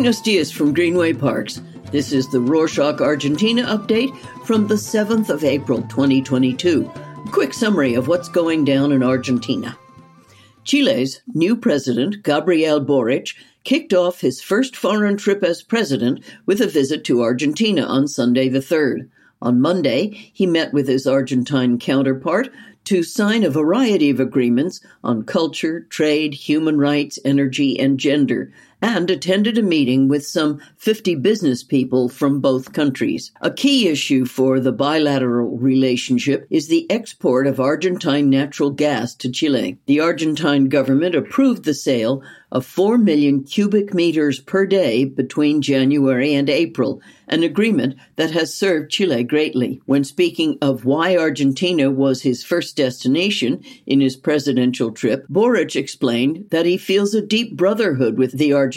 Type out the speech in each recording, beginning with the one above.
Buenos dias from Greenway Parks. This is the Rorschach Argentina update from the 7th of April 2022. Quick summary of what's going down in Argentina. Chile's new president, Gabriel Boric, kicked off his first foreign trip as president with a visit to Argentina on Sunday the 3rd. On Monday, he met with his Argentine counterpart to sign a variety of agreements on culture, trade, human rights, energy, and gender, and attended a meeting with some 50 business people from both countries. A key issue for the bilateral relationship is the export of Argentine natural gas to Chile. The Argentine government approved the sale of 4 million cubic meters per day between January and April, an agreement that has served Chile greatly. When speaking of why Argentina was his first destination in his presidential trip, Boric explained that he feels a deep brotherhood with the Argentine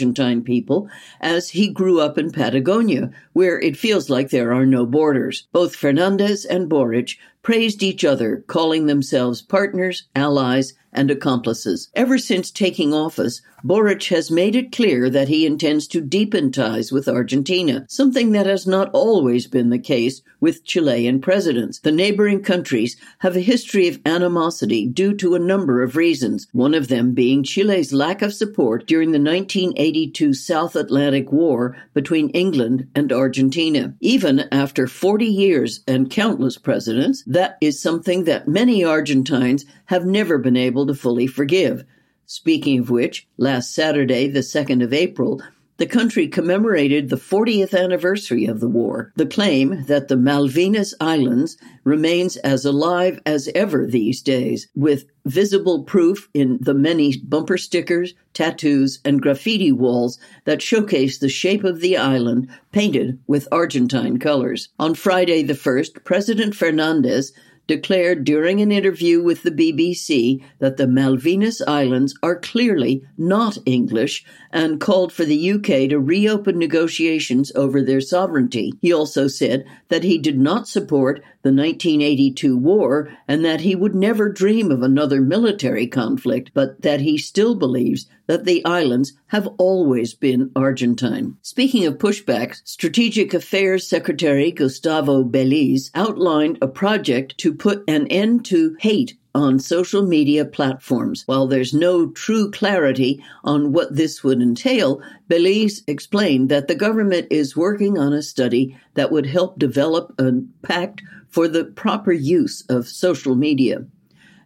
people as he grew up in Patagonia, where it feels like there are no borders. Both Fernandez and Boric praised each other, calling themselves partners, allies, and accomplices. Ever since taking office, Boric has made it clear that he intends to deepen ties with Argentina, something that has not always been the case with Chilean presidents. The neighboring countries have a history of animosity due to a number of reasons, one of them being Chile's lack of support during the 1982 South Atlantic War between England and Argentina. Even after 40 years and countless presidents, that is something that many Argentines have never been able to fully forgive. Speaking of which, last Saturday, the 2nd of April, the country commemorated the 40th anniversary of the war. The claim that the Malvinas Islands remains as alive as ever these days, with visible proof in the many bumper stickers, tattoos, and graffiti walls that showcase the shape of the island painted with Argentine colors. On Friday the 1st, President Fernandez declared during an interview with the BBC that the Malvinas Islands are clearly not English and called for the UK to reopen negotiations over their sovereignty. He also said that he did not support the 1982 war and that he would never dream of another military conflict, but that he still believes that the islands have always been Argentine. Speaking of pushbacks, Strategic Affairs Secretary Gustavo Beliz outlined a project to put an end to hate on social media platforms. While there's no true clarity on what this would entail, Beliz explained that the government is working on a study that would help develop a pact for the proper use of social media.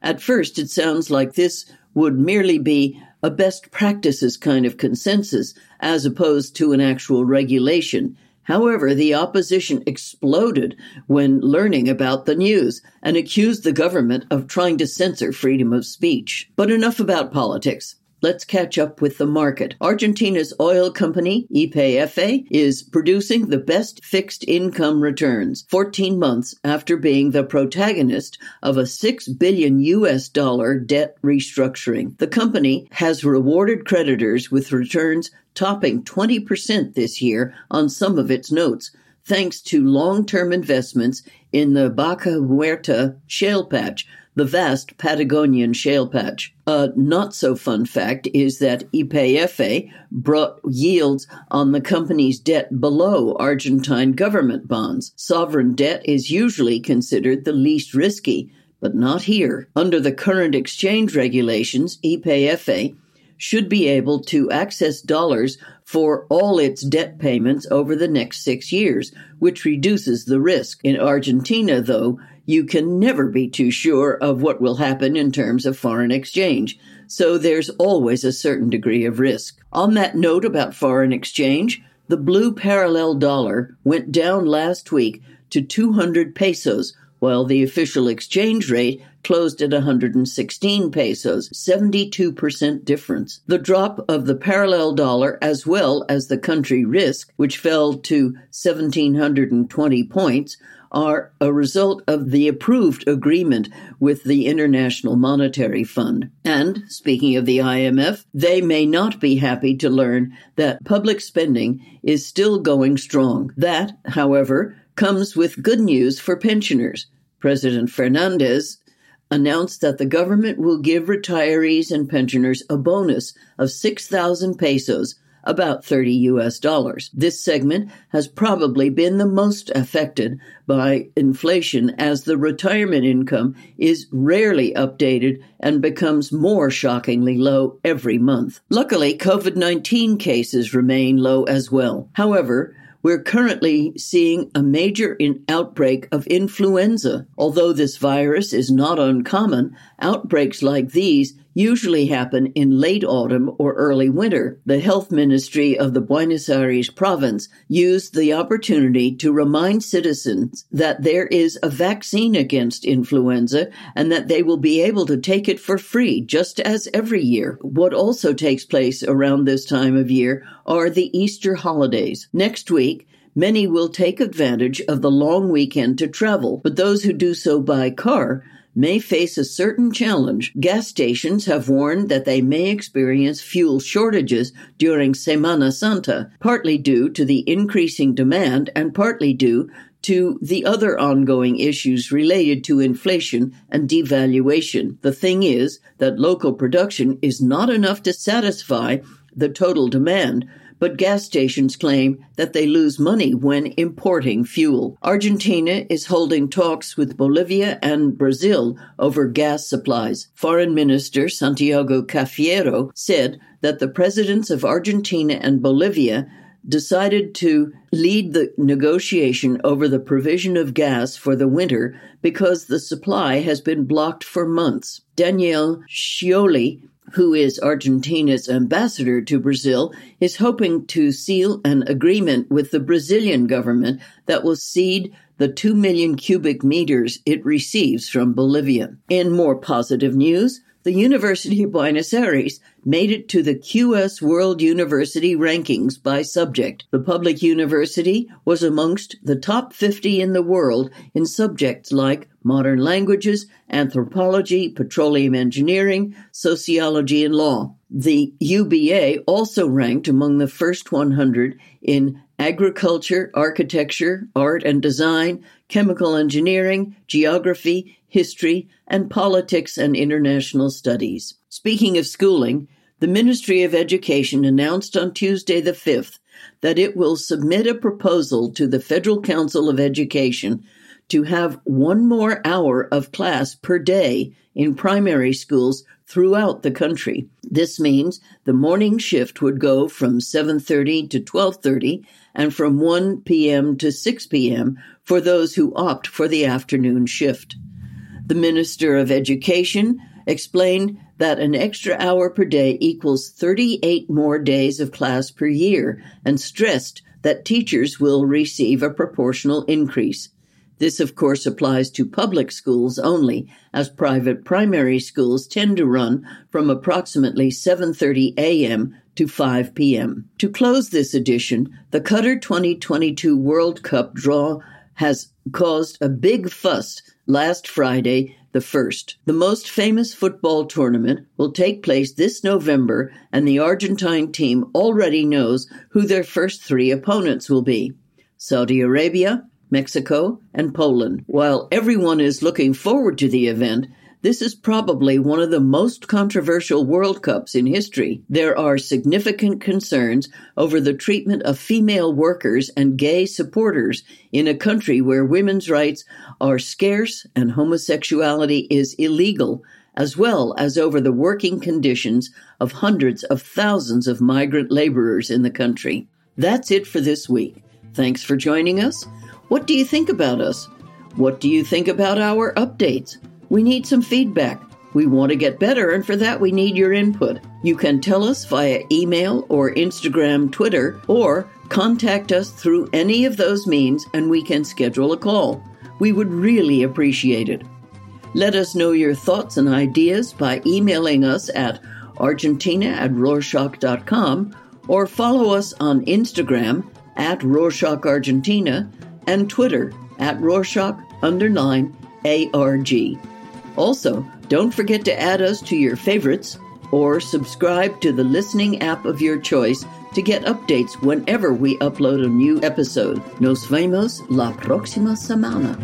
At first, it sounds like this would merely be a best practices kind of consensus as opposed to an actual regulation. However, the opposition exploded when learning about the news and accused the government of trying to censor freedom of speech. But enough about politics. Let's catch up with the market. Argentina's oil company, YPF, is producing the best fixed income returns 14 months after being the protagonist of a 6 billion US dollar debt restructuring. The company has rewarded creditors with returns topping 20% this year on some of its notes, thanks to long term investments in the Vaca Muerta shale patch, the vast Patagonian shale patch. A not so fun fact is that YPF brought yields on the company's debt below Argentine government bonds. Sovereign debt is usually considered the least risky, but not here. Under the current exchange regulations, YPF should be able to access dollars for all its debt payments over the next six years, which reduces the risk. In Argentina, though, you can never be too sure of what will happen in terms of foreign exchange, so there's always a certain degree of risk. On that note about foreign exchange, the blue parallel dollar went down last week to 200 pesos, while the official exchange rate closed at 116 pesos, 72% difference. The drop of the parallel dollar as well as the country risk, which fell to 1720 points, are a result of the approved agreement with the International Monetary Fund. And, speaking of the IMF, they may not be happy to learn that public spending is still going strong. That, however, comes with good news for pensioners. President Fernandez announced that the government will give retirees and pensioners a bonus of 6,000 pesos about 30 US dollars. This segment has probably been the most affected by inflation as the retirement income is rarely updated and becomes more shockingly low every month. Luckily, COVID 19 cases remain low as well. However, we're currently seeing a major in outbreak of influenza. Although this virus is not uncommon, outbreaks like these usually happen in late autumn or early winter. The health ministry of the Buenos Aires province used the opportunity to remind citizens that there is a vaccine against influenza and that they will be able to take it for free just as every year. What also takes place around this time of year are the Easter holidays. Next week, Many will take advantage of the long weekend to travel, but those who do so by car may face a certain challenge. Gas stations have warned that they may experience fuel shortages during Semana Santa, partly due to the increasing demand and partly due to the other ongoing issues related to inflation and devaluation. The thing is that local production is not enough to satisfy the total demand, but gas stations claim that they lose money when importing fuel. Argentina is holding talks with Bolivia and Brazil over gas supplies. Foreign Minister Santiago Cafiero said that the presidents of Argentina and Bolivia decided to lead the negotiation over the provision of gas for the winter because the supply has been blocked for months. Daniel Scioli, who is Argentina's ambassador to Brazil, is hoping to seal an agreement with the Brazilian government that will cede the 2 million cubic meters it receives from Bolivia. In more positive news, the University of Buenos Aires made it to the QS World University rankings by subject. The public university was amongst the top 50 in the world in subjects like modern languages, anthropology, petroleum engineering, sociology, and law. The UBA also ranked among the first 100 in agriculture, architecture, art and design, chemical engineering, geography, history, and politics and international studies. Speaking of schooling, the Ministry of Education announced on Tuesday the 5th that it will submit a proposal to the Federal Council of Education to have one more hour of class per day in primary schools throughout the country. This means the morning shift would go from 7:30 to 12:30 and from 1 p.m. to 6 p.m. for those who opt for the afternoon shift. The Minister of Education explained that an extra hour per day equals 38 more days of class per year and stressed that teachers will receive a proportional increase. This, of course, applies to public schools only, as private primary schools tend to run from approximately 7:30 a.m. to 5 p.m. To close this edition, the Qatar 2022 World Cup draw has caused a big fuss last Friday, the 1st. The most famous football tournament will take place this November, and the Argentine team already knows who their first three opponents will be Saudi Arabia, Mexico, and Poland. While everyone is looking forward to the event, this is probably one of the most controversial World Cups in history. There are significant concerns over the treatment of female workers and gay supporters in a country where women's rights are scarce and homosexuality is illegal, as well as over the working conditions of hundreds of thousands of migrant laborers in the country. That's it for this week. Thanks for joining us. What do you think about us? What do you think about our updates? We need some feedback. We want to get better, and for that, we need your input. You can tell us via email or Instagram, Twitter, or contact us through any of those means, and we can schedule a call. We would really appreciate it. Let us know your thoughts and ideas by emailing us at argentina at rorschach.com or follow us on Instagram at Rorschach Argentina and Twitter at Rorschach underline ARG. Also, don't forget to add us to your favorites or subscribe to the listening app of your choice to get updates whenever we upload a new episode. Nos vemos la próxima semana.